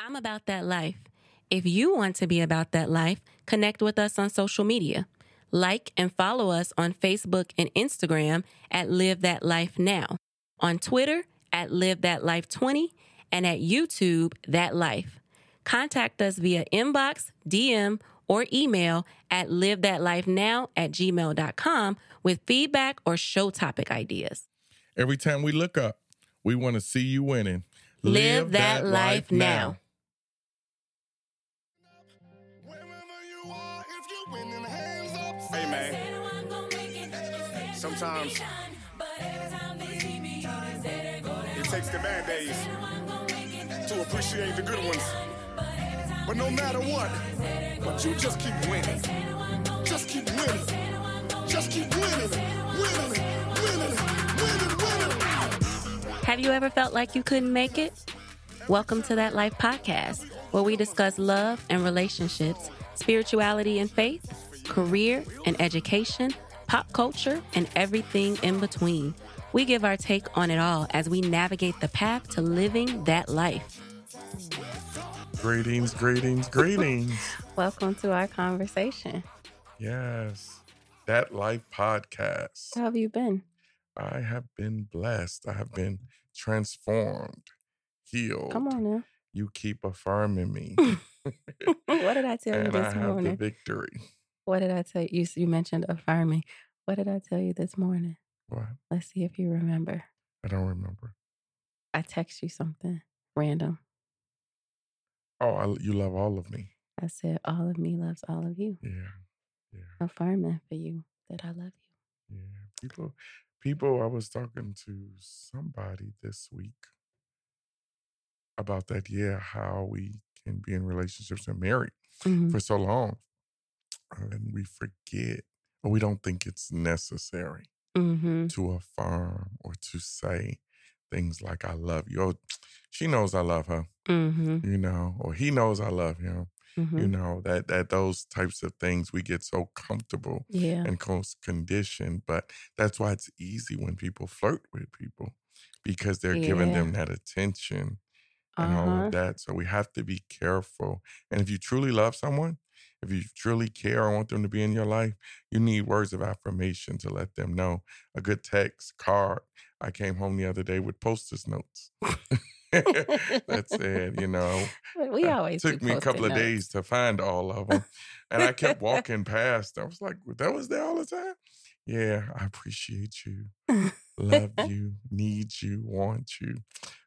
I'm about that life. If you want to be about that life, connect with us on social media. Like and follow us on Facebook and Instagram at Live That Life Now, on Twitter at Live That Life 20, and at YouTube That Life. Contact us via inbox, DM, or email at live that life now at gmail.com with feedback or show topic ideas. Every time we look up, we want to see you winning. Live, that, life now. Hey sometimes it takes the bad days to appreciate the good ones. But no matter what, but you just keep winning. Just keep winning. Just keep winning. Winning. Winning. Winning. Winning. Have you ever felt like you couldn't make it? Welcome to That Life podcast, where we discuss love and relationships, spirituality and faith, career and education, pop culture, and everything in between. We give our take on it all as we navigate the path to living that life. Greetings, greetings, greetings. Welcome to our conversation. yes. That Life Podcast. How have you been? I have been blessed. I have been transformed, healed. Come on now. You keep affirming me. What did I tell you and I this have the victory. What did I tell you? You, you mentioned affirming. What did I tell you this morning? What? Let's see if you remember. I don't remember. I text you something random. Oh, I, you love all of me. I said, All of me loves all of you. Yeah. Yeah. Affirming for you that I love you. Yeah. People, people, I was talking to somebody this week about that. Yeah. How we can be in relationships and married Mhm. for so long. And we forget or we don't think it's necessary Mhm. to affirm or to say things like, I love you. Oh, she knows I love her, Mhm. you know, or he knows I love him. Mhm. You know, that that those types of things we get so comfortable Yeah. and close conditioned. But that's why it's easy when people flirt with people because they're giving them that attention and all Uh-huh. of that. So we have to be careful. And if you truly love someone, if you truly care or want them to be in your life, you need words of affirmation to let them know. A good text, card. I came home the other day with post-it notes. that said, you know, But we always took me a couple of days to find all of them. and I kept walking past. I was like, that was there all the time? Yeah, I appreciate you, love you, need you, want you.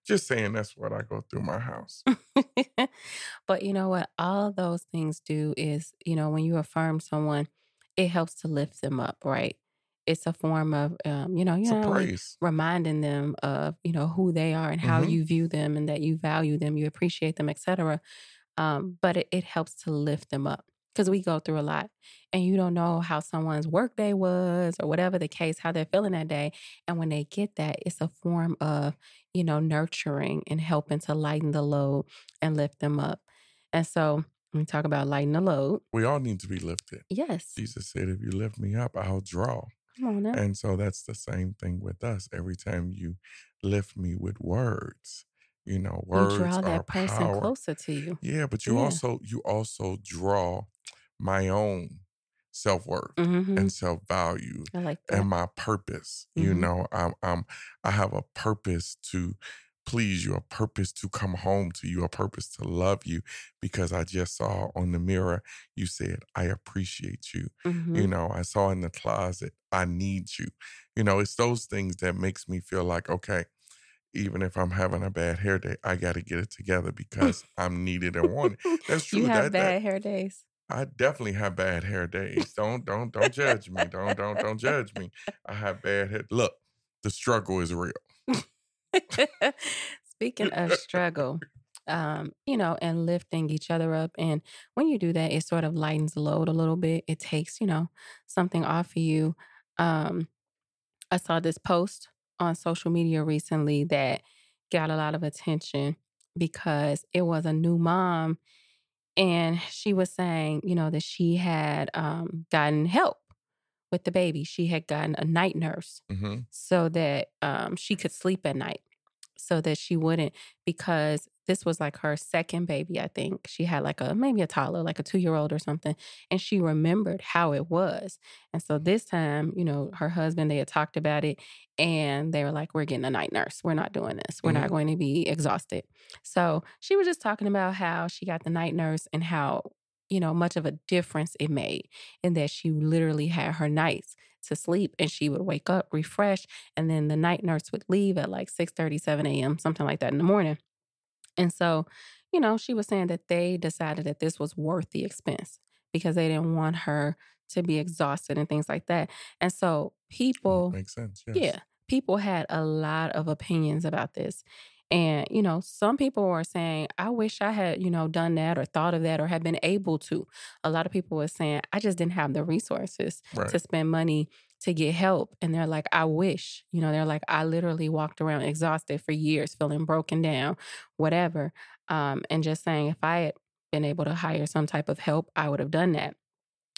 Just saying that's what I go through my house. but you know what? All those things do is, you know, when you affirm someone, it helps to lift them up, right? It's a form of, um, you know, you know, praise. reminding them of you know who they are and how Mhm. you view them and that you value them you appreciate them etc um, but it, it helps to lift them up because we go through a lot and you don't know how someone's work day was or whatever the case how they're feeling that day and when they get that it's a form of you know nurturing and helping to lighten the load and lift them up and so we talk about lighten the load We all need to be lifted. yes Jesus said, if you lift me up, I'll draw. come on now And so that's the same thing with us. Every time you lift me with words, you know, words you draw are that person power. closer to you Yeah, but you Yeah. also you also draw my own self worth Mhm. and self value like and my purpose. You Mhm. know, I'm I'm I have a purpose to please you, a purpose to come home to you, a purpose to love you because I just saw on the mirror you said I appreciate you. Mhm. You know, I saw in the closet I need you. You know, it's those things that makes me feel like okay, even if I'm having a bad hair day, I got to get it together because I'm needed and wanted. That's true. You have that, bad that hair days. I definitely have bad hair days. Don't don't don't judge me. Don't don't don't judge me. I have bad hair. Look, the struggle is real. Speaking of struggle, um, you know, and lifting each other up. And when you do that, it sort of lightens the load a little bit. It takes, you know, something off of you. Um, I saw this post on social media recently that got a lot of attention because it was a new mom and she was saying, you know, that she had um, gotten help with the baby. She had gotten a night nurse hmm so that um, she could sleep at night, so that she wouldn't, because this was like her second baby, I think. She had like a maybe a toddler, like a two year old or something. And she remembered how it was. And so this time, you know, her husband, they had talked about it and they were like, we're getting a night nurse. We're not doing this. We're Mhm. not going to be exhausted. So she was just talking about how she got the night nurse and how, you know, much of a difference it made in that she literally had her nights to sleep and she would wake up refreshed and then the night nurse would leave at like 6 7 a.m something like that in the morning and so you know she was saying that they decided that this was worth the expense because they didn't want her to be exhausted and things like that and so mm, people Makes sense. Yes. yeah. People had a lot of opinions about this. And, you know, some people were saying, I wish I had, you know, done that or thought of that or had been able to. A lot of people were saying, I just didn't have the resources Right. to spend money to get help. And they're like, I wish, you know, they're like, I literally walked around exhausted for years, feeling broken down, whatever. Um, and just saying, if I had been able to hire some type of help, I would have done that.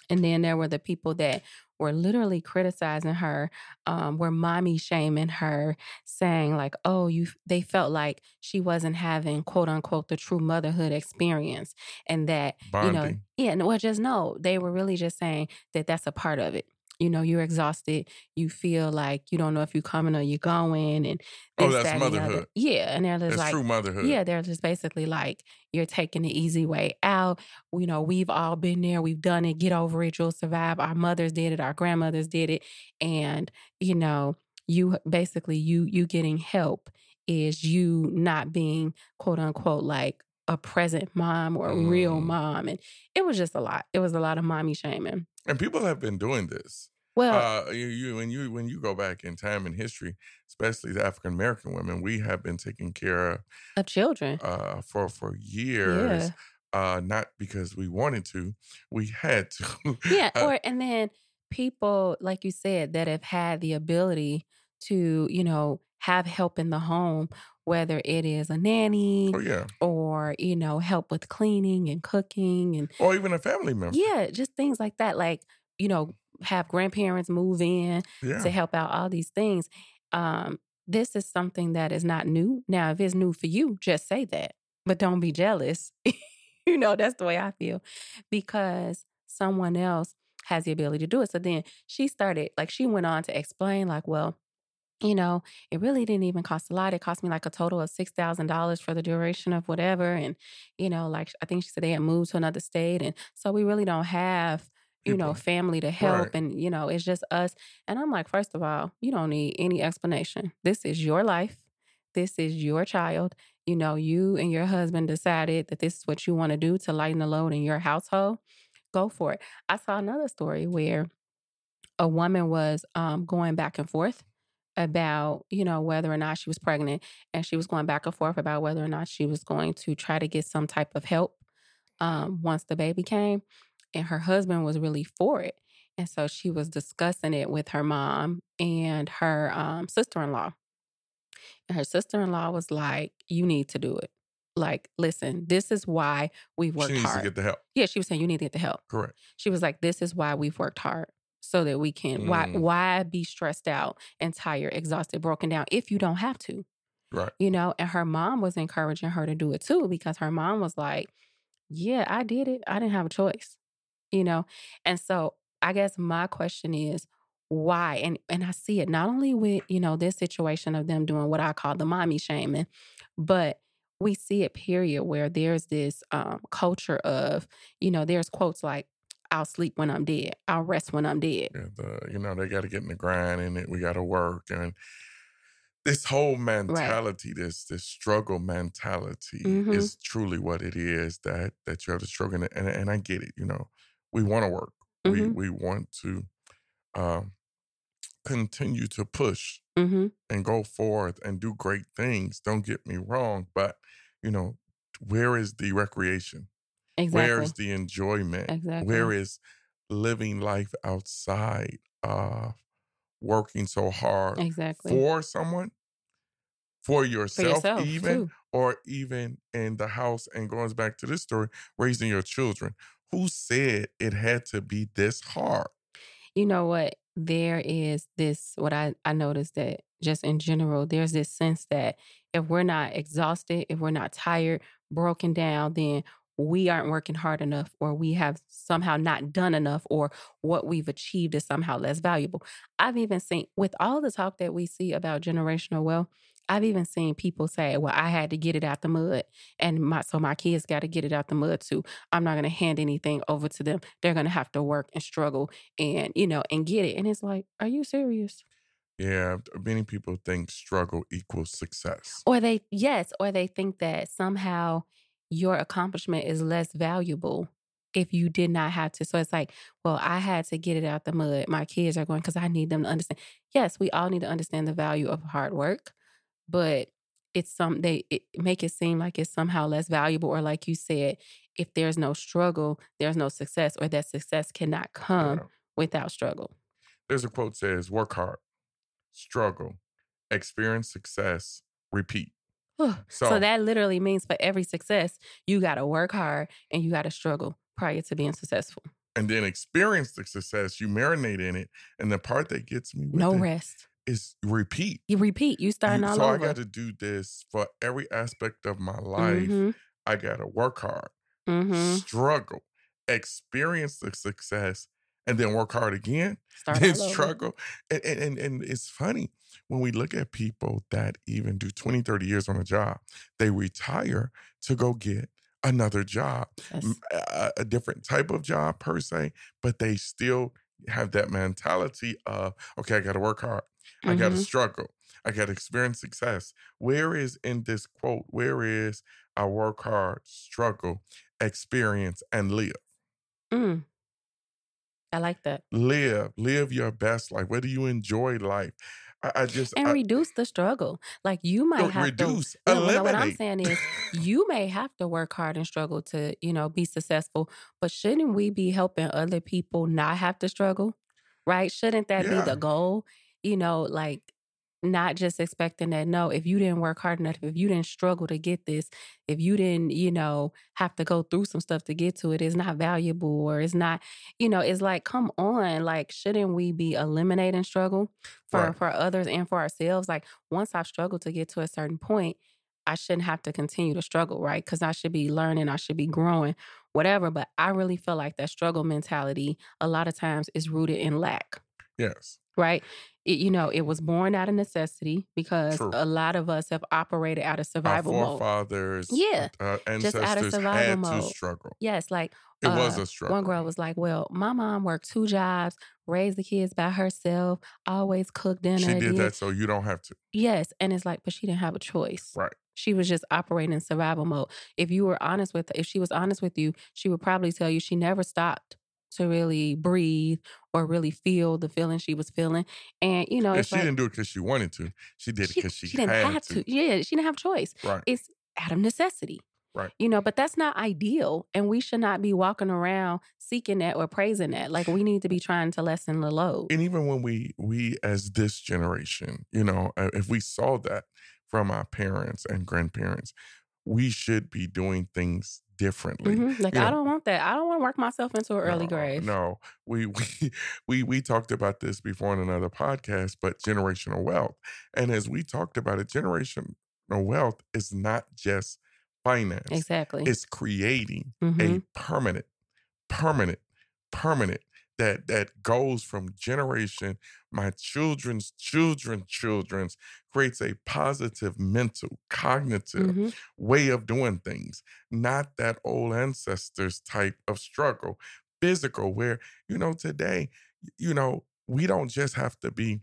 And then there were the people that were literally criticizing her, um, were mommy shaming her, saying like, "Oh, you." They felt like she wasn't having quote unquote the true motherhood experience, and that you know, yeah, well, just no. They were really just saying that that's a part of it. You know, you're exhausted. You feel like you don't know if you're coming or you're going, and Oh, that's that, and motherhood. Yeah, and they're just That's like, true motherhood. yeah, they're just basically like, you're taking the easy way out. You know, we've all been there. We've done it. Get over it. You'll survive. Our mothers did it. Our grandmothers did it. And, you know, you basically you you getting help is you not being quote unquote like a present mom or a real Mm. mom. And it was just a lot. It was a lot of mommy shaming. And people have been doing this. Well, Uh, you, you when you when you go back in time in history, especially the African American women, we have been taking care of of children. uh, for for years. Yeah. Uh, not because we wanted to, we had to. yeah Uh, or and then people like you said that have had the ability to you know have help in the home whether it is a nanny oh yeah, or you know help with cleaning and cooking and or even a family member. yeah just things like that like you know have grandparents move in Yeah, to help out all these things um this is something that is not new now if it's new for you just say that but don't be jealous you know that's the way i feel because someone else has the ability to do it so then she started like she went on to explain like well you know, it really didn't even cost a lot. It cost me like a total of six thousand dollars for the duration of whatever. And, you know, like I think she said they had moved to another state. And so we really don't have, you know, family to help. Right. And, you know, it's just us. And I'm like, first of all, you don't need any explanation. This is your life. This is your child. You know, you and your husband decided that this is what you want to do to lighten the load in your household. Go for it. I saw another story where a woman was um, going back and forth about you know whether or not she was pregnant and she was going back and forth about whether or not she was going to try to get some type of help um, once the baby came and her husband was really for it and so she was discussing it with her mom and her um, sister-in-law and her sister-in-law was like you need to do it like listen this is why we've worked she needs hard to get the help. yeah she was saying you need to get the help Correct. she was like this is why we've worked hard so that we can why Mm. why be stressed out and tired exhausted broken down if you don't have to Right. you know and her mom was encouraging her to do it too because her mom was like yeah i did it i didn't have a choice you know and so i guess my question is why and and i see it not only with you know this situation of them doing what i call the mommy shaming but we see it period where there's this um, culture of you know there's quotes like i'll sleep when i'm dead i'll rest when i'm dead Yeah, the you know they got to get in the grind and it, we got to work and this whole mentality, this this struggle mentality, Mhm. is truly what it is. That that you have to struggle, and and, and I get it. You know, we want to work. We Mhm. we want to um, continue to push hmm and go forth and do great things. Don't get me wrong, but you know, where is the recreation? exactly Where is the enjoyment? exactly Where is living life outside of working so hard exactly for someone, for for yourself, yourself even, too or even in the house? And going back to this story, raising your children. Who said it had to be this hard? you know what there is this what i i noticed that just in general there's this sense that if we're not exhausted, if we're not tired, broken down, then we aren't working hard enough or we have somehow not done enough or what we've achieved is somehow less valuable. I've even seen with all the talk that we see about generational wealth, I've even seen people say, "Well, I had to get it out the mud, and my so my kids got to get it out the mud too. I'm not going to hand anything over to them. They're going to have to work and struggle and you know and get it." And it's like, are you serious? Yeah, many people think struggle equals success. Or they yes, or they think that somehow your accomplishment is less valuable if you did not have to. So it's like, well, I had to get it out the mud. My kids are going because I need them to understand. Yes, we all need to understand the value of hard work, but it's some they it make it seem like it's somehow less valuable or like you said if there's no struggle there's no success or that success cannot come Yeah. without struggle There's a quote says, "Work hard, struggle, experience success, repeat." so, So- that literally means for every success you got to work hard and you got to struggle prior to being successful And then experience the success. You marinate in it, and the part that gets me with no it rest is repeat. you repeat you starting You- all so over I got to do this for every aspect of my life. hmm I got to work hard, hmm struggle, experience the success, and then work hard again. Start then struggle. And, and, and, and it's funny when we look at people that even do 20, 30 years on a job, they retire to go get another job, Yes. a, a different type of job per se, but they still have that mentality of, okay, I got to work hard. I got to Mhm. struggle. I got to experience success. Where is in this quote, where is I work hard, struggle, experience, and live? Mm. I like that. Live, live your best life. Whether you enjoy life, I, I just And I, reduce the struggle. Like you might have reduce, to. Yeah, well, no, what I'm saying is, you may have to work hard and struggle to, you know, be successful. But shouldn't we be helping other people not have to struggle? Right? Shouldn't that be the goal? You know, like not just expecting that. No, if you didn't work hard enough, if you didn't struggle to get this, if you didn't, you know, have to go through some stuff to get to it, it's not valuable or it's not, you know, it's like, come on, like, shouldn't we be eliminating struggle for Right. for others and for ourselves? Like, once I've struggled to get to a certain point, I shouldn't have to continue to struggle, right? Because I should be learning, I should be growing, whatever. But I really feel like that struggle mentality a lot of times is rooted in lack Yes, right? It, you know, it was born out of necessity because True. a lot of us have operated out of our survival mode. forefathers, Yeah, uh, just out of ancestors survival had to mode. struggle. Yes, like It was uh, a struggle. one girl was like, "Well, my mom worked two jobs, raised the kids by herself, always cooked dinner." She did did- that so you don't have to. Yes, and it's like, but she didn't have a choice. Right. She was just operating in survival mode. If you were honest with, if she was honest with you, she would probably tell you she never stopped to really breathe or really feel the feeling she was feeling. And you know, And she like, didn't do it because she wanted to. She did it because she, didn't had have to. Yeah, she didn't have a choice. Right. It's out of necessity. Right. You know, but that's not ideal. And we should not be walking around seeking that or praising that. Like we need to be trying to lessen the load. and even when we we as this generation you know if we saw that from our parents and grandparents we should be doing things differently Mhm. Like you I know- don't want that. I don't want to work myself into an early no, grave. no we, we we we talked about this before in another podcast but generational wealth and as we talked about it generational wealth is not just finance Exactly. it's creating Mhm. a permanent, permanent, permanent that that goes from generation, my children's children, children's creates a positive mental, cognitive Mhm. way of doing things, not that old ancestors type of struggle, physical, where, you know, today, you know, we don't just have to be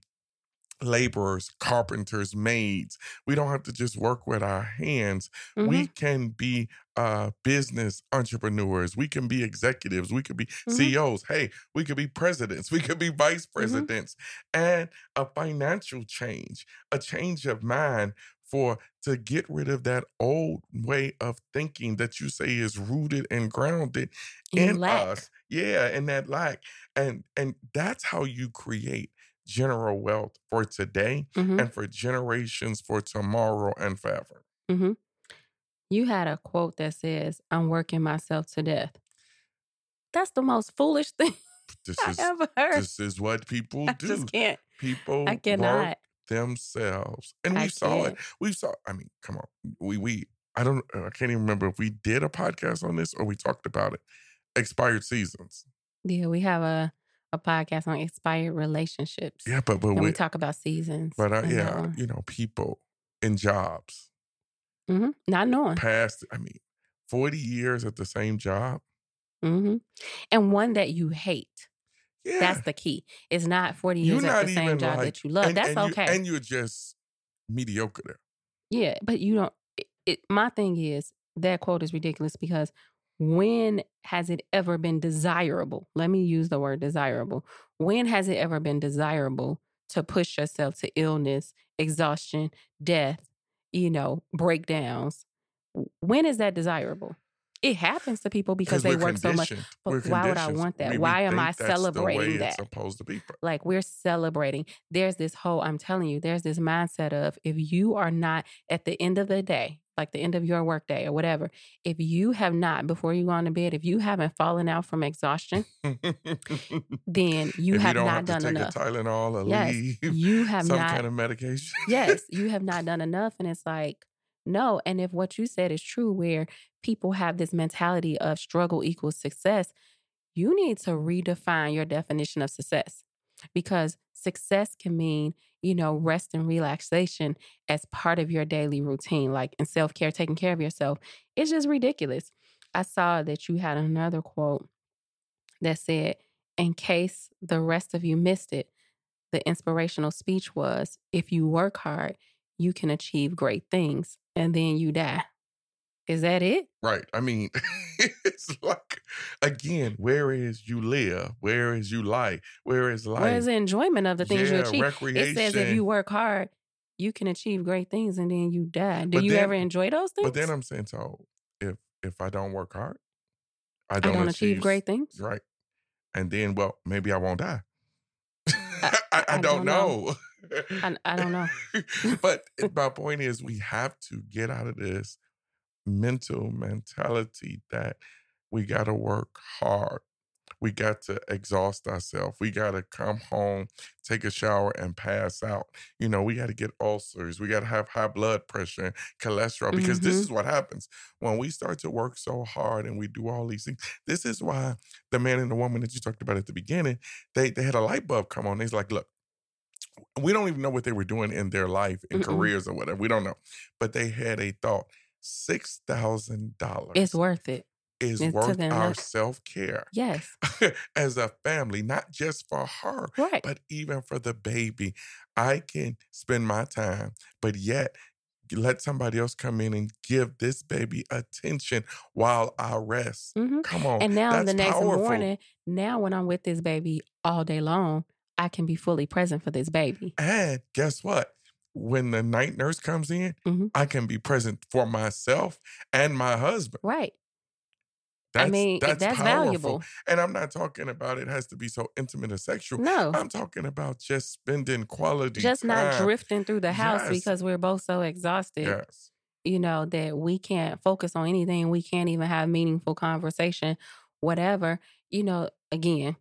laborers, carpenters, maids. We don't have to just work with our hands. Mhm. We can be uh, business entrepreneurs. We can be executives. We could be Mhm. CEOs. Hey, we could be presidents. We could be vice Mm-hmm. presidents. And a financial change, a change of mind for to get rid of that old way of thinking that you say is rooted and grounded In us. Yeah, and that lack. And and that's how you create general wealth for today Mhm. and for generations for tomorrow and forever. hmm You had a quote that says, I'm working myself to death. That's the most foolish thing This I is ever heard. this is what people I do. just can't. People I work cannot. themselves. And we I saw it. can't. We saw, I mean, come on. We we I don't I can't even remember if we did a podcast on this or we talked about it. Expired seasons. Yeah, we have a a podcast on expired relationships. Yeah, but but we we, talk about seasons. but uh, yeah, one. you know, people and jobs Mhm. Not knowing. past. I mean, forty years at the same job. hmm And one that you hate. Yeah, That's the key. It's not 40 You're years at the same job like- that you love. and, That's and okay. You, and you're just mediocre there. yeah, but you don't. It, it, my thing is that quote is ridiculous because when has it ever been desirable? Let me use the word desirable. When has it ever been desirable to push yourself to illness, exhaustion, death, you know, breakdowns? When is that desirable? It happens to people because they work so much. But why would I want that? We- we Why am I that's the way celebrating that? supposed to be. like we're celebrating there's this whole i'm telling you there's this mindset of if you are not at the end of the day like the end of your workday or whatever if you have not before you go on to bed if you haven't fallen out from exhaustion then you if have you don't not have to done take enough a Tylenol or yes leave you have some not kind of medication. yes, you have not done enough. And it's like, no. And if what you said is true, where people have this mentality of struggle equals success, you need to redefine your definition of success because success can mean, you know, rest and relaxation as part of your daily routine, like in self care, taking care of yourself. It's just ridiculous. I saw that you had another quote that said, in case the rest of you missed it, the inspirational speech was if you work hard, you can achieve great things and then you die. Is that it? Right. I mean, it's like again, where is you live? Where is you like? Where is life? Where's the enjoyment of the things you achieve? recreation. It says if you work hard, you can achieve great things and then you die. Do But you then- ever enjoy those things? But then I'm saying, so if if I don't work hard, I I don't, don't achieve great things. Right. And then, well, maybe I won't die. I, I- I, don't don't know. I, I don't know. but my point is, we have to get out of this mental mentality that we got to work hard. We got to exhaust ourselves. We got to come home, take a shower, and pass out. You know, we got to get ulcers. We got to have high blood pressure and cholesterol because this Mhm. is what happens when we start to work so hard and we do all these things. This is why the man and the woman that you talked about at the beginning, they they had a light bulb come on. They's like, look, we don't even know what they were doing in their life and careers or whatever. We don't know. But they had a thought. Six thousand dollars It's worth it. Is it's worth our self care Yes. as a family, not just for her, Right. but even for the baby. I can spend my time, but yet let somebody else come in and give this baby attention while I rest. hmm Come on. And now the next powerful. morning, now when I'm with this baby all day long, I can be fully present for this baby. And guess what? When the night nurse comes in, Mhm. I can be present for myself and my husband. Right. That's, I mean, that's, that's, valuable. And I'm not talking about it has to be so intimate or sexual. No. I'm talking about just spending quality just not drifting through the house Yes. because we're both so exhausted, Yes. you know, that we can't focus on anything. We can't even have meaningful conversation, whatever. You know, again,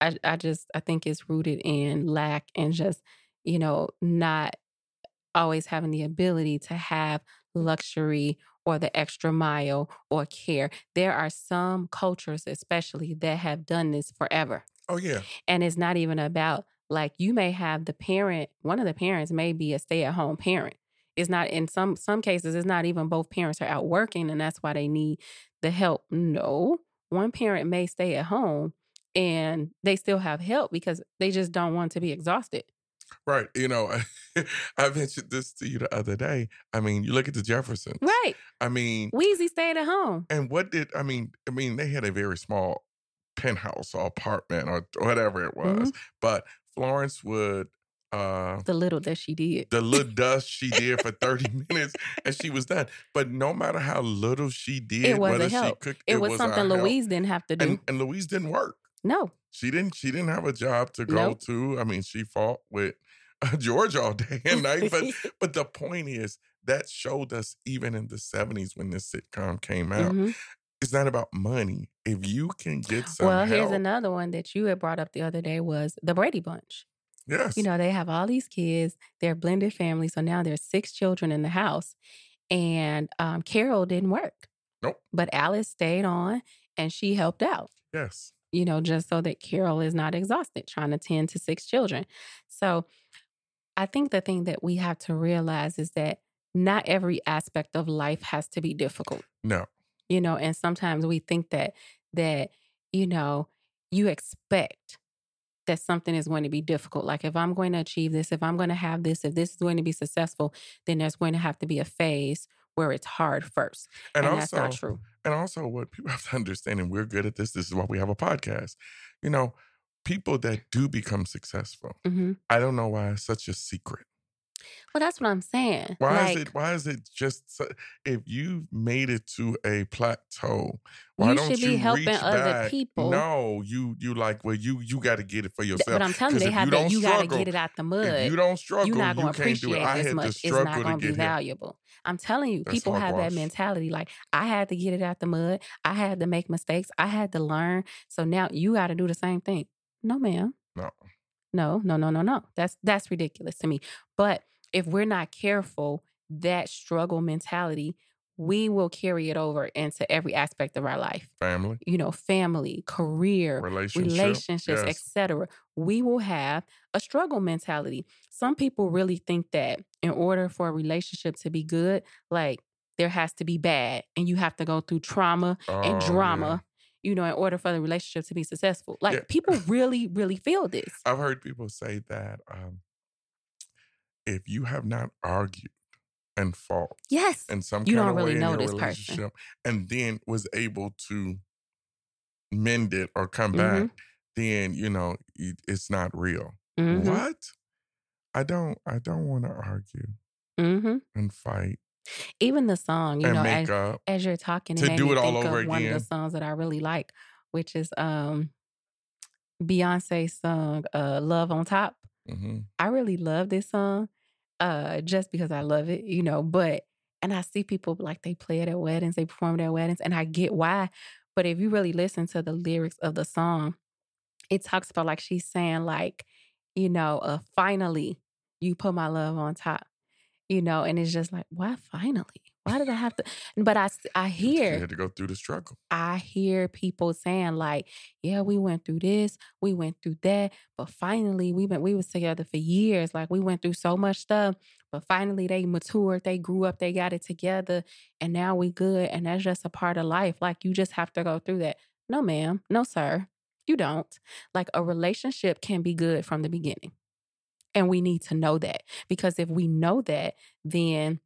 I I just I think it's rooted in lack and just, you know, not always having the ability to have luxury or the extra mile or care. There are some cultures especially that have done this forever. Oh yeah. And it's not even about like you may have the parent, one of the parents may be a stay-at-home parent. It's not in some some cases it's not even both parents are out working and that's why they need the help. No. One parent may stay at home and they still have help because they just don't want to be exhausted. Right. You know, I mentioned this to you the other day. I mean, you look at the Jeffersons. Right. I mean, Weezy stayed at home. and what did I mean? I mean, they had a very small penthouse or apartment or whatever it was. Mm-hmm. But Florence would uh The little that she did. the little dust she did for 30 minutes and she was done. But no matter how little she did, was a whether she cooked, It, was, a something help. Louise didn't have to do. And, and Louise didn't work. No. She didn't. She didn't have a job to go Nope. to. I mean, she fought with George all day and night. But but the point is that showed us even in the seventies when this sitcom came out. Mhm. It's not about money. If you can get some help. Well, here's help, another one that you had brought up the other day was the Brady Bunch. Yes. You know, they have all these kids, they're a blended family. So now there's six children in the house. And um, Carol didn't work. Nope. But Alice stayed on and she helped out, yes. You know, just so that Carol is not exhausted trying to tend to six children. So I think the thing that we have to realize is that not every aspect of life has to be difficult No. you know and sometimes we think that that you know you expect that something is going to be difficult like if i'm going to achieve this if i'm going to have this if this is going to be successful then there's going to have to be a phase where it's hard first And, and, also, that's not true and also what people have to understand, and we're good at this. This is why we have a podcast. You know, people that do become successful. hmm I don't know why it's such a secret. Well that's what i'm saying Why like is it? Why is it just? so- If you've made it to a plateau, why You don't should be you helping reach other back? people. No, you you like well you you got to get it for yourself. but i'm telling you they have you that you got to get it out the if mud you don't struggle, you're not you going to appreciate it. I as much. It's not going to be valuable. I'm telling you, That's people have that mentality. Like I had to get it out the mud. I had to make mistakes. I had to learn. So now you got to do the same thing. No, ma'am. No. No, no, no, no, no. That's that's ridiculous to me. But if we're not careful, that struggle mentality, we will carry it over into every aspect of our life. Family, You know, family, career, relationship, relationships, yes. etc. We will have a struggle mentality. Some people really think that in order for a relationship to be good, like there has to be bad and you have to go through trauma and Oh, drama, you know, in order for the relationship to be successful. Like Yeah. people really, really feel this. I've heard people say that um, if you have not argued and fought Yes. in some You kind don't of really way know in your this person. and then was able to mend it or come Mhm. back, then you know it's not real. hmm What? I don't. I don't want to argue hmm and fight Even the song, you and know, as, as you're talking, it To made do it all over of one of the songs that I really like, which is um Beyonce's song uh, "Love on Top." Hmm I really love this song, uh, just because I love it, you know. But and I see people like they play it at weddings, they perform it at weddings, and I get why. But if you really listen to the lyrics of the song, it talks about like she's saying like, you know, uh, finally you put my love on top, you know, and it's just like, why finally? Why did I have to? But I, I hear You had to go through the struggle. I hear people saying like, "Yeah, we went through this, we went through that, but finally we been we was together for years. Like we went through so much stuff, but finally they matured, they grew up, they got it together, and now we good. And that's just a part of life. Like you just have to go through that. No, ma'am, no, sir, you don't. Like a relationship can be good from the beginning, and we need to know that because if we know that, then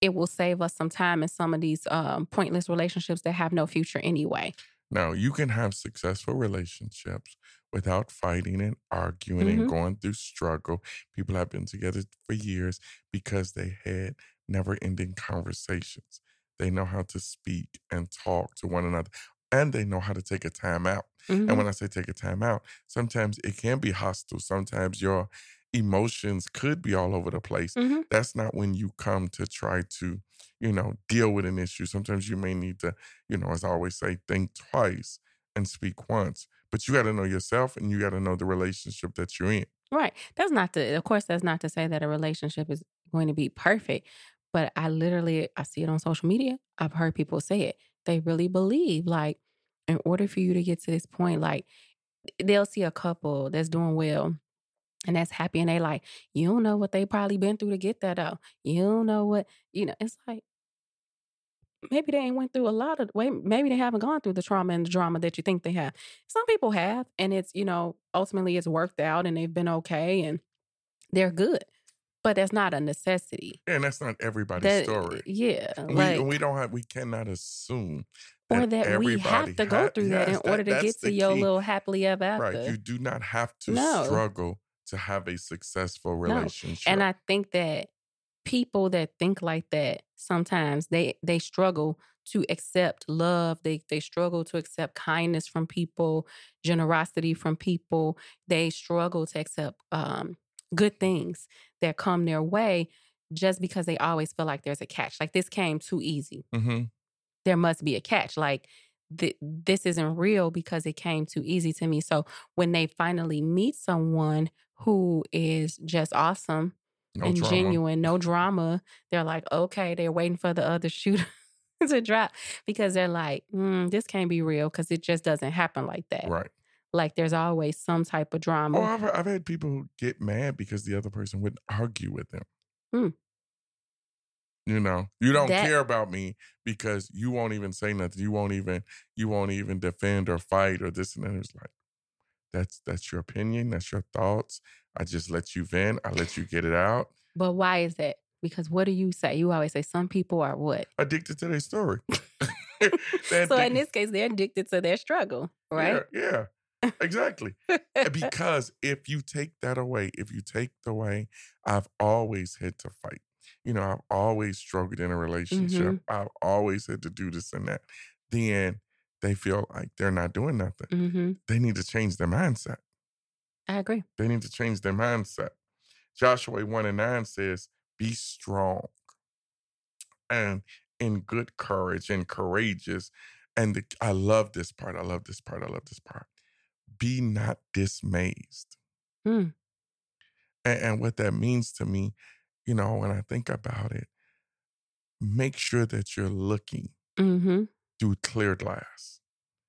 it will save us some time in some of these um, pointless relationships that have no future anyway. Now, you can have successful relationships without fighting and arguing Mhm. and going through struggle. People have been together for years because they had never ending conversations. They know how to speak and talk to one another, and they know how to take a time out. Mhm. And when I say take a time out, sometimes it can be hostile. Sometimes your emotions could be all over the place. Mhm. That's not when you come to try to, you know, deal with an issue. Sometimes you may need to, you know, as I always say, think twice and speak once. But you got to know yourself and you got to know the relationship that you're in. Right. That's not to, of course, that's not to say that a relationship is going to be perfect. But I literally, I see it on social media. I've heard people say it. They really believe, like, in order for you to get to this point, like, they'll see a couple that's doing well and that's happy, and they like, you don't know what they probably been through to get that out. You don't know what, you know, it's like, maybe they ain't went through a lot of way maybe they haven't gone through the trauma and the drama that you think they have some people have and it's you know ultimately it's worked out and they've been okay and they're good but that's not a necessity And that's not everybody's that story. yeah And like we, we don't have, we cannot assume or that we everybody have to go through that in Yes, order to get to the your key. little happily ever after Right. You do not have to No. struggle to have a successful relationship. and i think that people that think like that sometimes they they struggle to accept love they they struggle to accept kindness from people generosity from people they struggle to accept um good things that come their way just because they always feel like there's a catch like this came too easy hmm there must be a catch. Like th- this isn't real because it came too easy to me. So when they finally meet someone who is just awesome No and drama. genuine, no drama, they're like, okay, they're waiting for the other shooter to drop because they're like, mm, this can't be real because it just doesn't happen like that. Right. Like there's always some type of drama. Oh, I've, I've had people get mad because the other person wouldn't argue with them. Hmm. You know, you don't That- care about me because you won't even say nothing. You won't even you won't even defend or fight or this and that. It's like that's that's your opinion. That's your thoughts. I just let you vent. I let you get it out. but why is that? Because what do you say? You always say some people are what? Addicted to their story. So in this case, they're addicted to their struggle, right? Yeah, yeah exactly. because if you take that away, if you take the way, I've always had to fight. You know, I've always struggled in a relationship. Mhm. I've always had to do this and that. Then they feel like they're not doing nothing. hmm They need to change their mindset. I agree. They need to change their mindset. Joshua 1 and 9 says, Be strong and in good courage and courageous. And the, I love this part. I love this part. I love this part. Be not dismayed. Hmm. And, and what that means to me, you know, when I think about it, make sure that you're looking Mm-hmm. Through clear glass.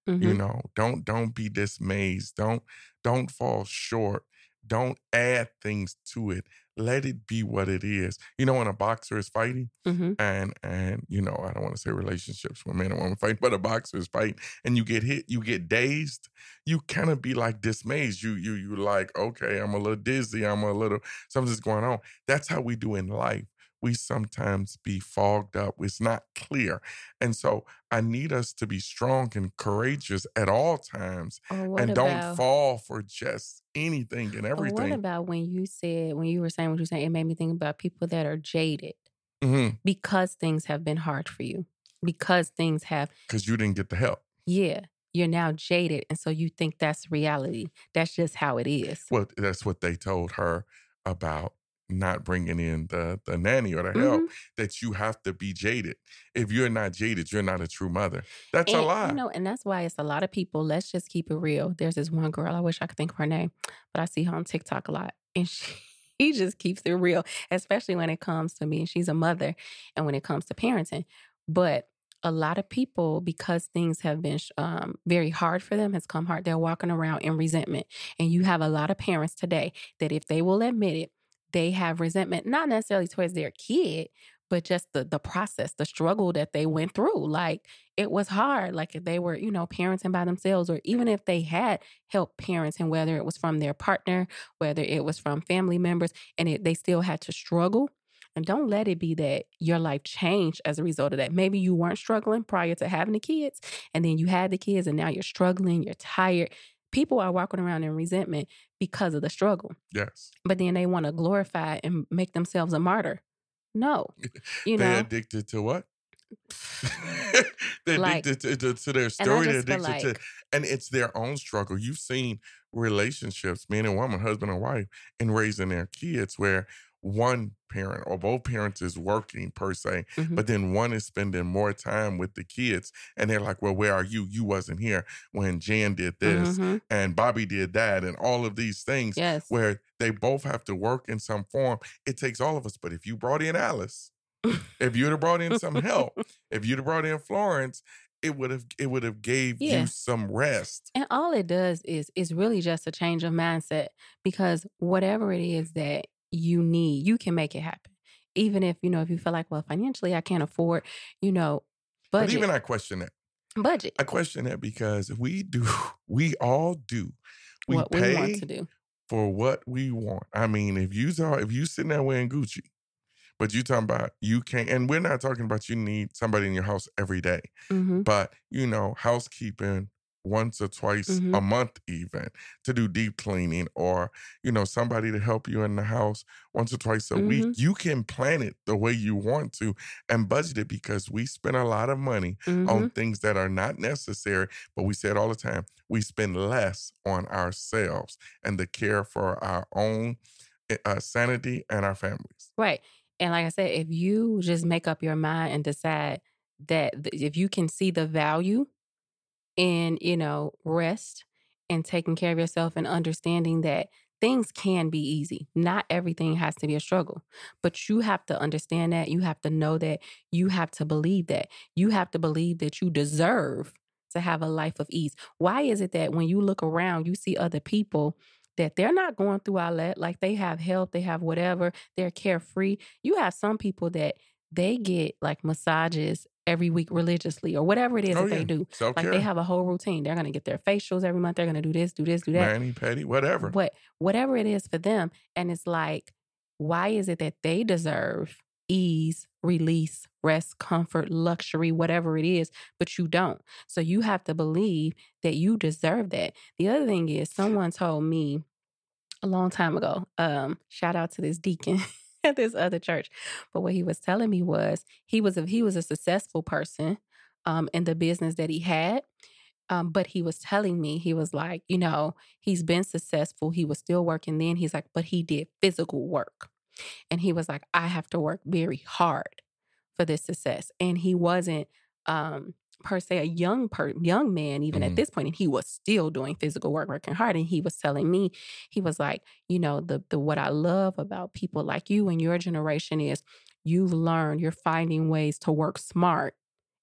mm-hmm. you know? Don't don't be dismayed. Don't don't fall short. Don't add things to it. Let it be what it is. You know when a boxer is fighting hmm and and you know i don't want to say relationships when men and women fight but a boxer is fighting and you get hit you get dazed you kind of be like dismayed. You you you like okay i'm a little dizzy i'm a little something's going on. That's how we do in life we sometimes be fogged up it's not clear and so i need us to be strong and courageous at all times oh, what and about, don't fall for just anything and oh, what everything about when you said when you were saying what you were saying? It made me think about people that are jaded because because things have been hard for you, because things have Because you didn't get the help yeah. You're now jaded, and so you think that's reality. That's just how it is. Well, that's what they told her about not bringing in the the nanny or the Mhm. help. That you have to be jaded. If you're not jaded, you're not a true mother. That's a And, lie. You know, and that's why it's a lot of people. Let's just keep it real. There's this one girl. I wish I could think of her name, but I see her on TikTok a lot, and she, she just keeps it real, especially when it comes to me. And she's a mother, and when it comes to parenting, but a lot of people, because things have been um, very hard for them, has come hard. They're walking around in resentment, and you have a lot of parents today that, if they will admit it, they have resentment, not necessarily towards their kid, but just the the process, the struggle that they went through. Like it was hard. Like if they were, you know, parenting by themselves, or even if they had help parenting, whether it was from their partner, whether it was from family members, and it, they still had to struggle. And don't let it be that your life changed as a result of that. Maybe you weren't struggling prior to having the kids, and then you had the kids, and now you're struggling, you're tired. People are walking around in resentment because of the struggle, yes, but then they want to glorify and make themselves a martyr. No, you they're know, addicted to what? they're Like- addicted to, to, to their story. They're addicted like- to, and it's their own struggle. You've seen relationships, man and woman, husband and wife, and raising their kids, where one parent or both parents is working per se, Mhm. but then one is spending more time with the kids, and they're like, "Well, where are you? You wasn't here when Jan did this, Mhm. and Bobby did that, and all of these things." yes, Where they both have to work in some form. It takes all of us. But if you brought in Alice, if you'd have brought in some help, if you'd have brought in Florence, it would have it would have gave Yeah. you some rest. And all it does is is really just a change of mindset because whatever it is that you need, you can make it happen. Even if, you know, if you feel like, well, financially I can't afford, you know, But even I question that. budget. I question that because we do, we all do. We what pay we want to do. for what we want. I mean, if you saw, if you sitting there wearing Gucci, but you talking about you can't, and we're not talking about you need somebody in your house every day, hmm but you know, housekeeping once or twice a Mhm. month even to do deep cleaning or you know somebody to help you in the house once or twice a week Mhm. you can plan it the way you want to and budget it because we spend a lot of money hmm on things that are not necessary but we say it all the time we spend less on ourselves and the care for our own eh, uh, sanity and our families Right. And like I said, if you just make up your mind and decide that if you can see the value in, you know, rest and taking care of yourself and understanding that things can be easy. Not everything has to be a struggle, but you have to understand that. You have to know that. You have to believe that. You have to believe that you deserve to have a life of ease. Why is it that when you look around, you see other people that they're not going through all that? Like they have health, they have whatever, they're carefree. You have some people that they get like massages every week religiously or whatever it is Oh, that yeah. they do. Self-care. Like they have a whole routine. They're gonna get their facials every month. They're gonna do this, do this, do that. mani, pedi, whatever. What whatever it is for them. And it's like, why is it that they deserve ease, release, rest, comfort, luxury, whatever it is, but you don't? So you have to believe that you deserve that. The other thing is someone told me a long time ago, um, shout out to this deacon at this other church. But what he was telling me was he was a he was a successful person um in the business that he had. Um, but he was telling me, he was like, you know, he's been successful. He was still working then. He's like, but he did physical work. And he was like, I have to work very hard for this success. And he wasn't um per se a young per young man even Mhm. at this point and he was still doing physical work working hard and he was telling me he was like you know the the what i love about people like you and your generation is you've learned you're finding ways to work smart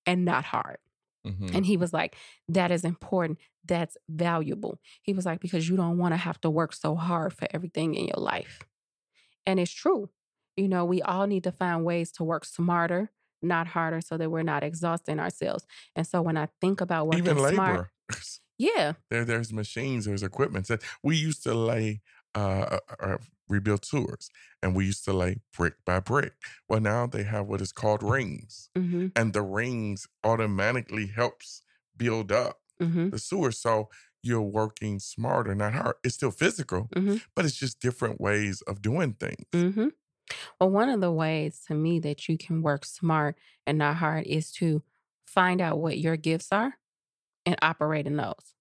and not hard Mhm. and he was like, that is important. That's valuable. He was like, because you don't want to have to work so hard for everything in your life. And it's true. You know, we all need to find ways to work smarter, not harder, so that we're not exhausting ourselves. And so when I think about working Even labor. smart, yeah, there, there's machines, there's equipment. that- We used to lay, uh, uh, uh, rebuild sewers, and we used to lay brick by brick. Well, now they have what is called rings, hmm and the rings automatically helps build up hmm the sewer. So you're working smarter, not hard. It's still physical, Mhm. but it's just different ways of doing things. Well, one of the ways to me that you can work smart and not hard is to find out what your gifts are and operate in those.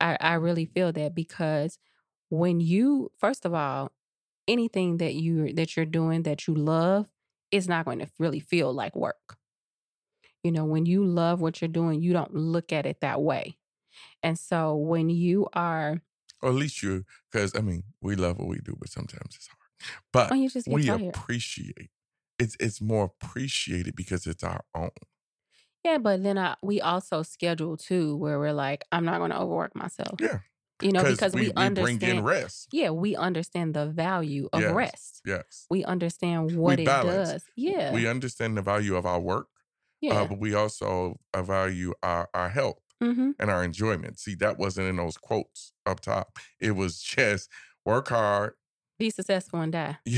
I, I really feel that because when you, first of all, anything that you that you're doing that you love is not going to really feel like work. You know, when you love what you're doing, you don't look at it that way. And so when you are, Or at least you, because I mean, we love what we do, but sometimes it's hard. But oh, we appreciate it's it's more appreciated because it's our own. Yeah, but then I, we also schedule too, where we're like, I'm not going to overwork myself. Yeah. You know, because we, we, bring in understand. rest. yeah, we understand the value of Yes. rest. Yes. We understand what it balance. does. Yeah. We understand the value of our work, yeah. uh, but we also uh, value our, our health mm-hmm. and our enjoyment. See, that wasn't in those quotes up top. It was just work hard. Be successful and die.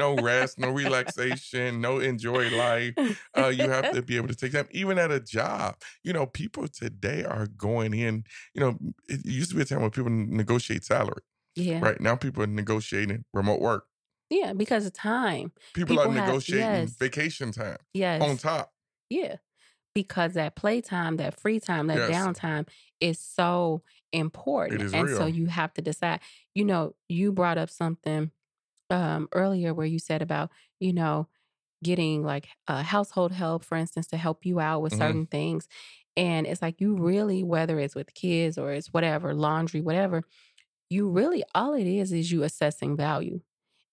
no rest, no relaxation, no enjoy life. Uh, you have to be able to take time, even at a job. You know, people today are going in. You know, it used to be a time when people negotiate salary. Yeah. Right now, people are negotiating remote work. Yeah, because of time. People, People are have- negotiating yes. vacation time Yes. on top. Yeah. Because that playtime, that free time, that Yes. downtime is so important. and so you have to decide. You know, you brought up something um earlier where you said about, you know, getting like uh, household help, for instance, to help you out with Mhm. certain things. And it's like you really, whether it's with kids or it's whatever, laundry, whatever, you really, all it is is you assessing value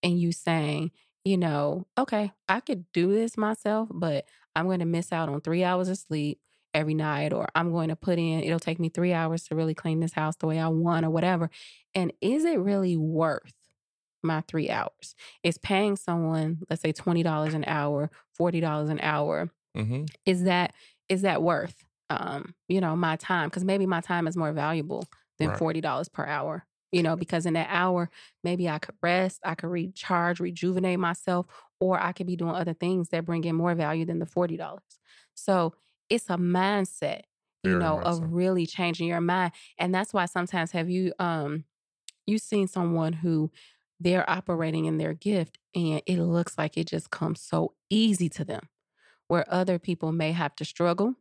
and you saying, you know, okay, I could do this myself, but I'm going to miss out on three hours of sleep every night, or I'm going to put in, it'll take me three hours to really clean this house the way I want, or whatever. And is it really worth my three hours? Is paying someone, let's say $20 an hour, $40 an hour, hmm is that is that worth um you know my time because maybe my time is more valuable than Right. $40 per hour you know because in that hour maybe i could rest i could recharge rejuvenate myself or i could be doing other things that bring in more value than the $40 so it's a mindset you Very know much of really changing your mind and that's why sometimes have you um you seen someone who they're operating in their gift and it looks like it just comes so easy to them where other people may have to struggle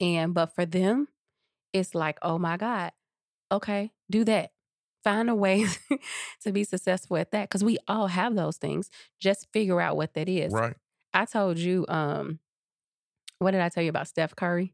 and but for them it's like oh my god okay do that. Find a way to be successful at that because we all have those things just figure out what that is. Right. i told you um what did i tell you about steph curry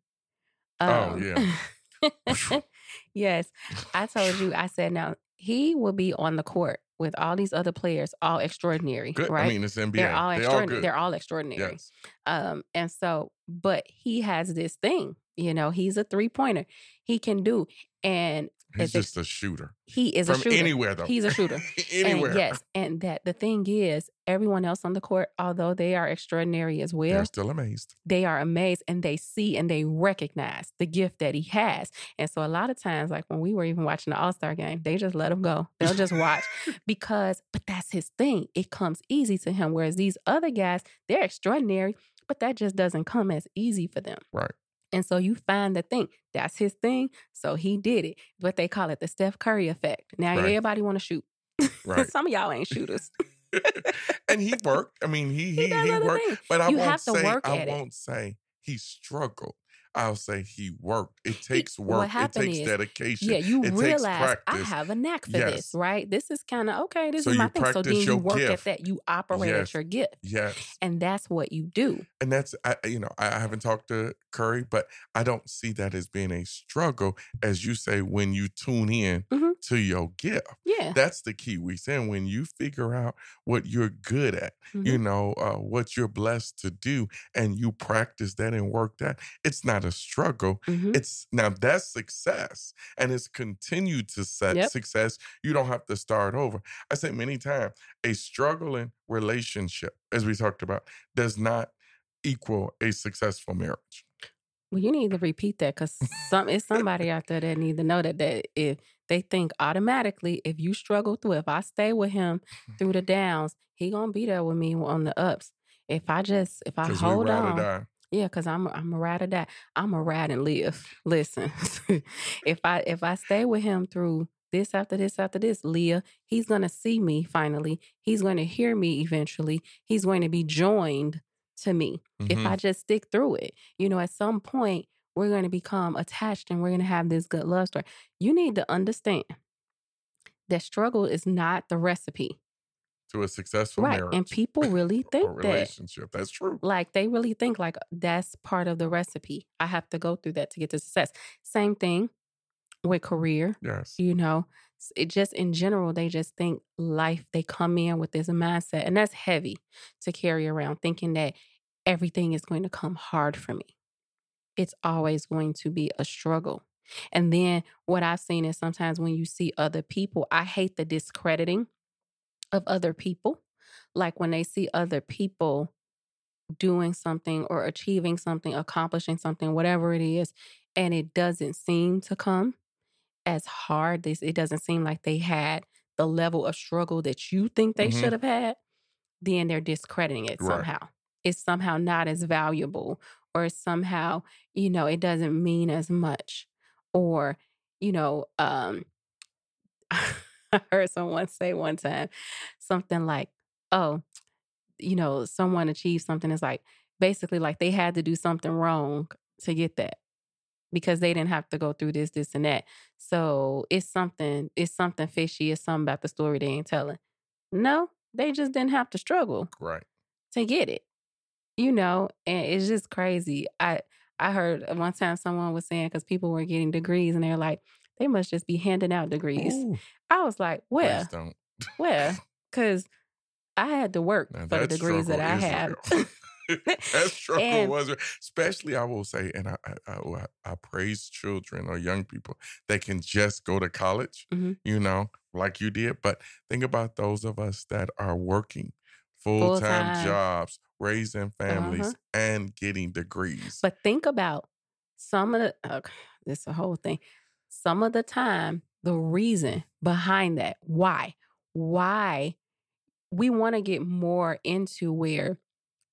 Oh, Um, yeah. yes. I told you, I said, now he will be on the court with all these other players, all extraordinary, Good. right? I mean, it's NBA. they're all They extraordinary. they're all extraordinary. yes. Um, and so, but he has this thing, you know, he's a three pointer. He can do, and He's just a shooter. he is From a shooter. anywhere, though. He's a shooter. anywhere. And yes, and that the thing is, everyone else on the court, although they are extraordinary as well, They're still amazed. they are amazed and they see and they recognize the gift that he has. And so a lot of times, like when we were even watching the All Star game, they just let him go. They'll just watch because, but that's his thing. It comes easy to him. Whereas these other guys, they're extraordinary, but that just doesn't come as easy for them. Right. And so you find the thing. That's his thing. So he did it. What they call it, the Steph Curry effect. Now Right. everybody want to shoot. Right. Some of y'all ain't shooters. and he worked. I mean, he he, He he worked. things. But I You won't say I won't say he struggled. I'll say he worked. It takes work. It takes is- dedication. Yeah, you It realize I have a knack for Yes. this, right? This is kind of okay. This So is my thing. So then you your work gift. at that. You operate Yes. at your gift, Yes. and that's what you do. And that's I you know, I I haven't talked to Curry, but I don't see that as being a struggle, as you say, when you tune in Mhm. To your gift. Yeah, That's the key. We saying when you figure out what you're good at, you Mhm. know, uh, what you're blessed to do, and you practice that and work that, it's not a struggle. Mhm. It's now that's success, and it's continued to set Yep. success. You don't have to start over. I say many times, a struggling relationship, as we talked about, does not equal a successful marriage. Well, you need to repeat that because some it's somebody out there that need to know that that if they think automatically, if you struggle through, if I stay with him through the downs, he gonna be there with me on the ups. If I just if I hold on. Yeah, because I'm I'm a ride or die. I'm a ride and live. Listen, if I if I stay with him through this after this after this, Leah, he's gonna see me finally. He's gonna hear me eventually. He's going to be joined to me if Mhm. I just stick through it. You know, at some point we're going to become attached and we're going to have this good love story. You need to understand that struggle is not the recipe, to a successful right? marriage, And people really think that relationship. That's true. like they really think like that's part of the recipe. I have to go through that to get to success. Same thing with career, Yes. you know. It just in general, they just think life, they come in with this mindset, and that's heavy to carry around, thinking that everything is going to come hard for me. It's always going to be a struggle. And then what I've seen is sometimes when you see other people, I hate the discrediting of other people. Like when they see other people doing something or achieving something, accomplishing something, whatever it is, and it doesn't seem to come as hard. This it doesn't seem like they had the level of struggle that you think they Mhm. should have had, then they're discrediting it Right. somehow. It's somehow not as valuable, or somehow, you know, it doesn't mean as much. Or, you know, um I heard someone say one time something like, oh, you know, someone achieved something. It's like basically like they had to do something wrong to get that because they didn't have to go through this, this, and that. So it's something, it's something fishy. It's something about the story they ain't telling. No, they just didn't have to struggle Right. to get it. You know, and it's just crazy. I I heard one time someone was saying because people were getting degrees and they're like, they must just be handing out degrees. Ooh, I was like, where? Where? Because I had to work Now, for the degrees that I had. is have. real. that struggle And- was especially I will say, and I, I, I I praise children or young people that can just go to college, Mhm. you know, like you did. But think about those of us that are working full time jobs, raising families, Uh-huh. and getting degrees. But think about some of the, uh, this a whole thing. Some of the time, the reason behind that, why, why we want to get more into where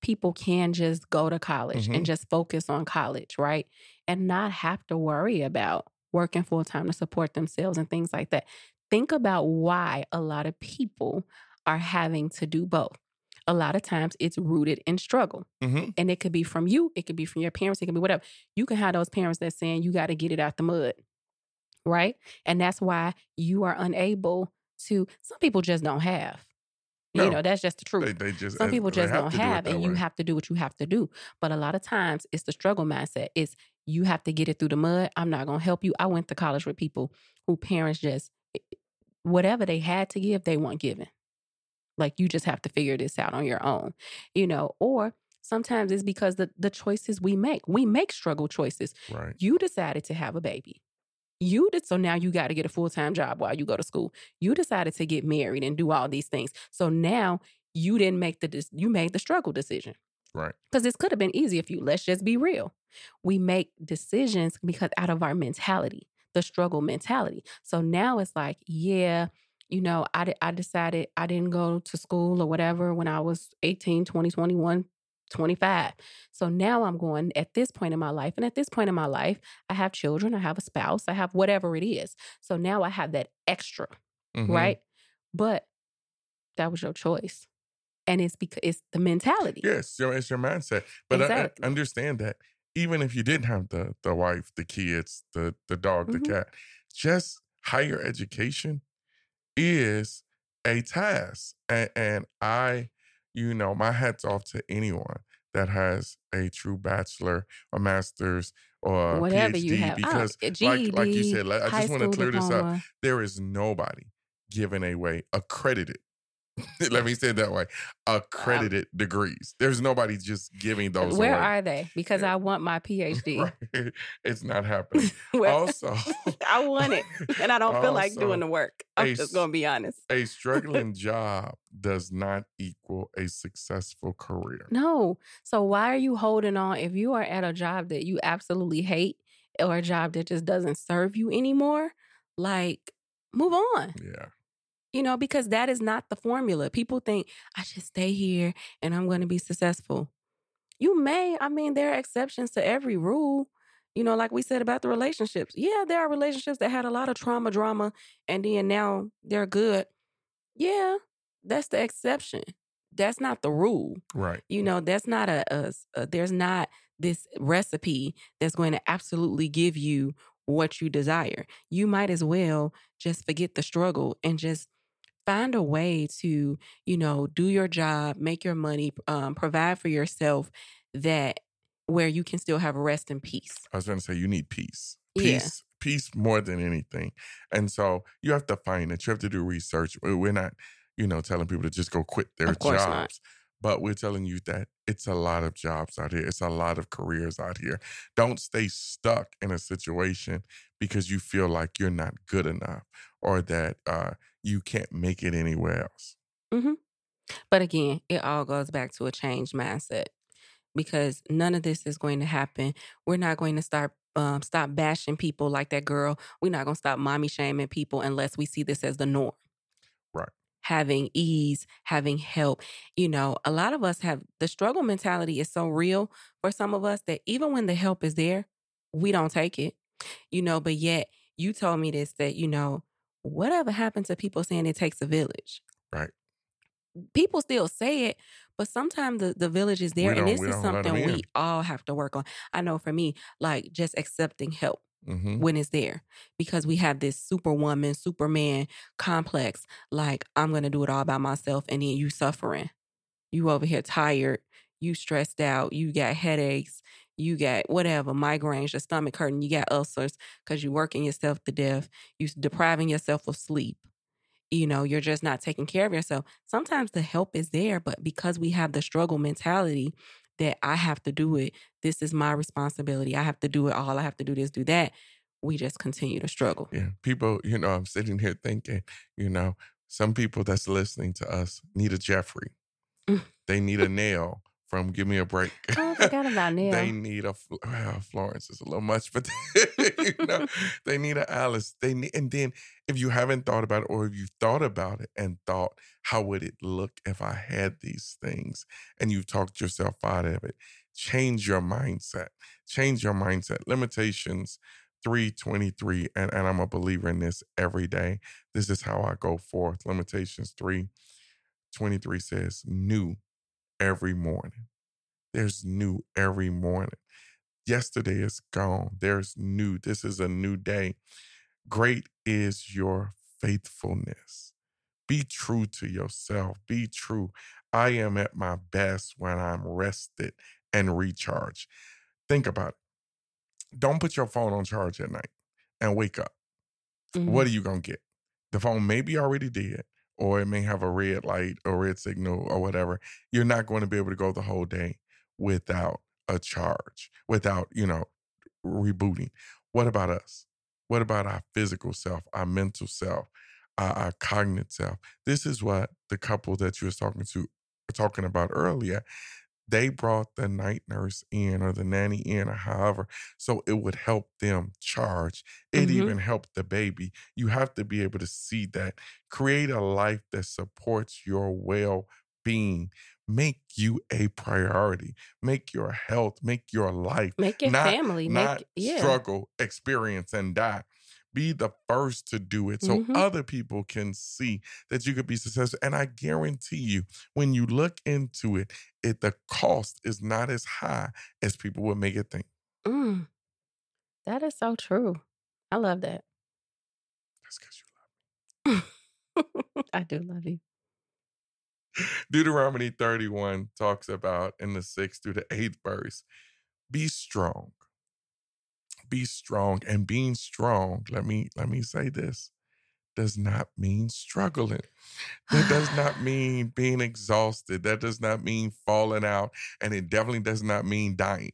people can just go to college Mhm. and just focus on college, right? And not have to worry about working full time to support themselves and things like that. Think about why a lot of people are having to do both. A lot of times it's rooted in struggle. hmm And it could be from you, it could be from your parents, it could be whatever. You can have those parents that saying you got to get it out the mud. Right? And that's why you are unable to some people just don't have. No. You know, that's just the truth. They, they just Some uh, people just don't have, and you have to do what you have to do. But a lot of times, it's the struggle mindset. It's you have to get it through the mud. I'm not going to help you. I went to college with people who parents just, eh, whatever they had to give, they weren't giving. Like you just have to figure this out on your own, you know, or sometimes it's because the, the choices we make, we make struggle choices. Right. You decided to have a baby. You did so now you got to get a full time job while you go to school. You decided to get married and do all these things. So now you didn't make the you made the struggle decision. Right. Because this could have been easy if you let's just be real. We make decisions because out of our mentality, the struggle mentality. So now it's like, yeah, you know, I, I decided I didn't go to school or whatever when I was 18, 20, 21, 25. So now I'm going at this point in my life. And at this point in my life, I have children, I have a spouse, I have whatever it is. So now I have that extra, Mhm. right? But that was your choice. And it's because it's the mentality. Yes, your it's your mindset. But I- I understand that even if you didn't have the the wife, the kids, the the dog, Mhm. the cat, just higher education is a task. And, and I, you know, my hat's off to anyone that has a true bachelor or master's or Whatever PhD you have. Don't- because like like you said, like, I just want to clear this up. There is nobody giving away accredited. Let me say it that way. Accredited degrees. There's nobody just giving uh, those Where away. are they? Because I want my PhD. Right. It's not happening. Where- also, I want it. And I don't feel like doing the work. I'm a just going to be honest. a struggling job does not equal a successful career. No. So why are you holding on if you are at a job that you absolutely hate or a job that just doesn't serve you anymore? Like, move on. Yeah. You know, because that is not the formula. People think I should stay here and I'm going to be successful. You may, I mean, there are exceptions to every rule. You know, like we said about the relationships. Yeah, there are relationships that had a lot of trauma, drama, and then now they're good. Yeah, that's the exception. That's not the rule. Right. You know, that's not a, a, a there's not this recipe that's going to absolutely give you what you desire. You might as well just forget the struggle and just find a way to, you know, do your job, make your money, um, provide for yourself that where you can still have rest and peace. I was going to say you need peace. Yeah. Peace, peace more than anything. And so you have to find it. You have to do research. We- We're not, you know, telling people to just go quit their jobs. not. But we're telling you that it's a lot of jobs out here. It's a lot of careers out here. Don't stay stuck in a situation because you feel like you're not good enough or that uh, you can't make it anywhere else. But again, it all goes back to a changed mindset because none of this is going to happen. We're not going to start um, stop bashing people like that girl. We're not going to stop mommy shaming people unless we see this as the norm. Right. Having ease, having help. You know, a lot of us have the struggle mentality is so real for some of us that even when the help is there, we don't take it. You know, but yet you told me this that, you know, whatever happened to people saying it takes a village? Right. people still say it, but sometimes the, the village is there, and this is something in. we all have to work on. I know for me, like just accepting help hmm when it's there, because we have this superwoman, superman complex. Like I'm gonna do it all by myself, and then you suffering, you over here tired, you stressed out, you got headaches, you got whatever migraines, your stomach hurting, you got ulcers because you're working yourself to death, you're depriving yourself of sleep you know, you're just not taking care of yourself. Sometimes the help is there, but because we have the struggle mentality that I have to do it, this is my responsibility. I have to do it all. I have to do this, do that. We just continue to struggle. Yeah. People, you know, I'm sitting here thinking, you know, some people that's listening to us need a Geoffrey. They need a Nell from Give Me a Break. Oh, I forgot about Nell. They need a well, ah, Florence is a little much, but you know, they need a Alice. They need, and then if you haven't thought about it, or if you've thought about it and thought, how would it look if I had these things? And you've talked yourself out of it. Change your mindset. Change your mindset. Lamentations 323. And, and I'm a believer in this every day. This is how I go forth. Lamentations 323 says, new every morning. There's new every morning. Yesterday is gone. There's new. This is a new day. Great is your faithfulness. Be true to yourself. Be true. I am at my best when I'm rested and recharged. Think about it. don't put your phone on charge at night and wake up. Mhm. What are you gonna get? The phone may be already dead, or it may have a red light or red signal or whatever. You're not going to be able to go the whole day without a charge, without, you know, rebooting. What about us? What about our physical self, our mental self, our, our cognitive self? This is what the couple that you was talking to talking about earlier. They brought the night nurse in or the nanny in or however, so it would help them charge. It Mhm. even helped the baby. You have to be able to see that. Create a life that supports your well being. Make you a priority. Make your health, make your life Make your not- family. not Make yeah. struggle, experience, and die. Be the first to do it so Mhm. other people can see that you could be successful. And I guarantee you, when you look into it, it the cost is not as high as people would make it think. Mm. That is so true. I love that. That's because you love me. I do love you. Deuteronomy 31 talks about in the sixth through the eighth verse be strong. Be strong. And being strong, let me let me say this, does not mean struggling. That does not mean being exhausted. That does not mean falling out. And it definitely does not mean dying.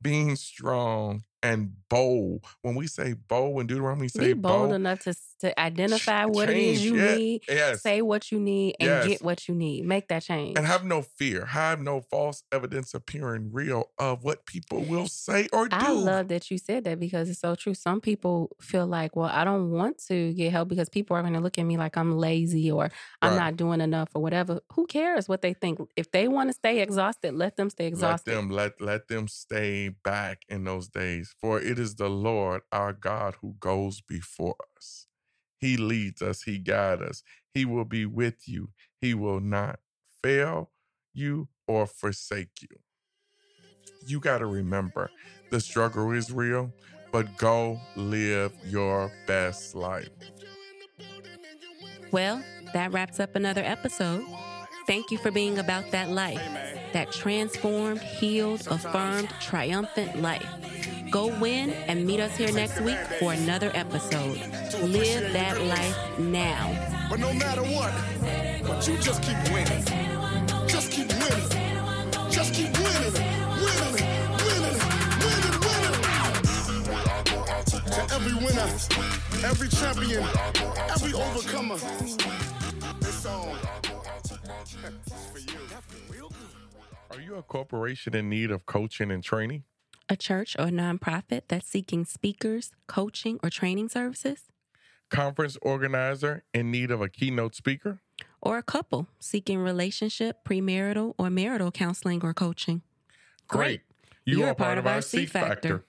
Being strong and bold. When we say bold, when Deuteronomy say Be bold bold, enough to, to identify what it is you need, yes. say what you need, and Yes. get what you need. Make that change. and have no fear, have no false evidence appearing real of what people will say or do. I love that you said that because it's so true. Some people feel like, well, I don't want to get help because people are going to look at me like I'm lazy or I'm Right. not doing enough or whatever. Who cares what they think? If they want to stay exhausted, let them stay let exhausted. them let let them stay back in those days. For it is the Lord our God who goes before us. He leads us, he guides us. He will be with you. He will not fail you or forsake you. You got to remember the struggle is real, but go live your best life. Well, that wraps up another episode. Thank you for being about that life, that transformed, healed, affirmed, triumphant life. Go win and meet us here next week for another episode. Live that life now. But no matter what, but you just keep winning. Just keep winning. Just keep winning. Winning. Winning. Winning. Winning. To every winner, every champion, every overcomer. This song is for you. Are you a corporation in need of coaching and training? A church or a nonprofit that's seeking speakers, coaching, or training services? Conference organizer in need of a keynote speaker? Or a couple seeking relationship, premarital, or marital counseling or coaching? Great. You You're are a part of our C Factor.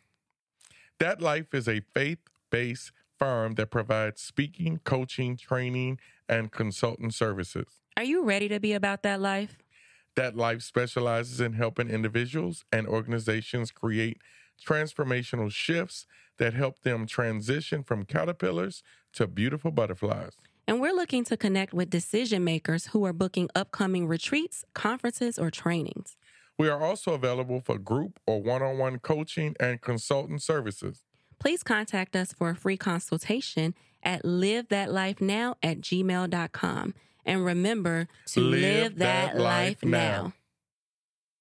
That Life is a faith based firm that provides speaking, coaching, training, and consultant services. Are you ready to be about that life? That Life specializes in helping individuals and organizations create transformational shifts that help them transition from caterpillars to beautiful butterflies. And we're looking to connect with decision makers who are booking upcoming retreats, conferences, or trainings. We are also available for group or one on one coaching and consultant services. Please contact us for a free consultation at livethatlifenow at gmail.com. And remember to live, that, life now.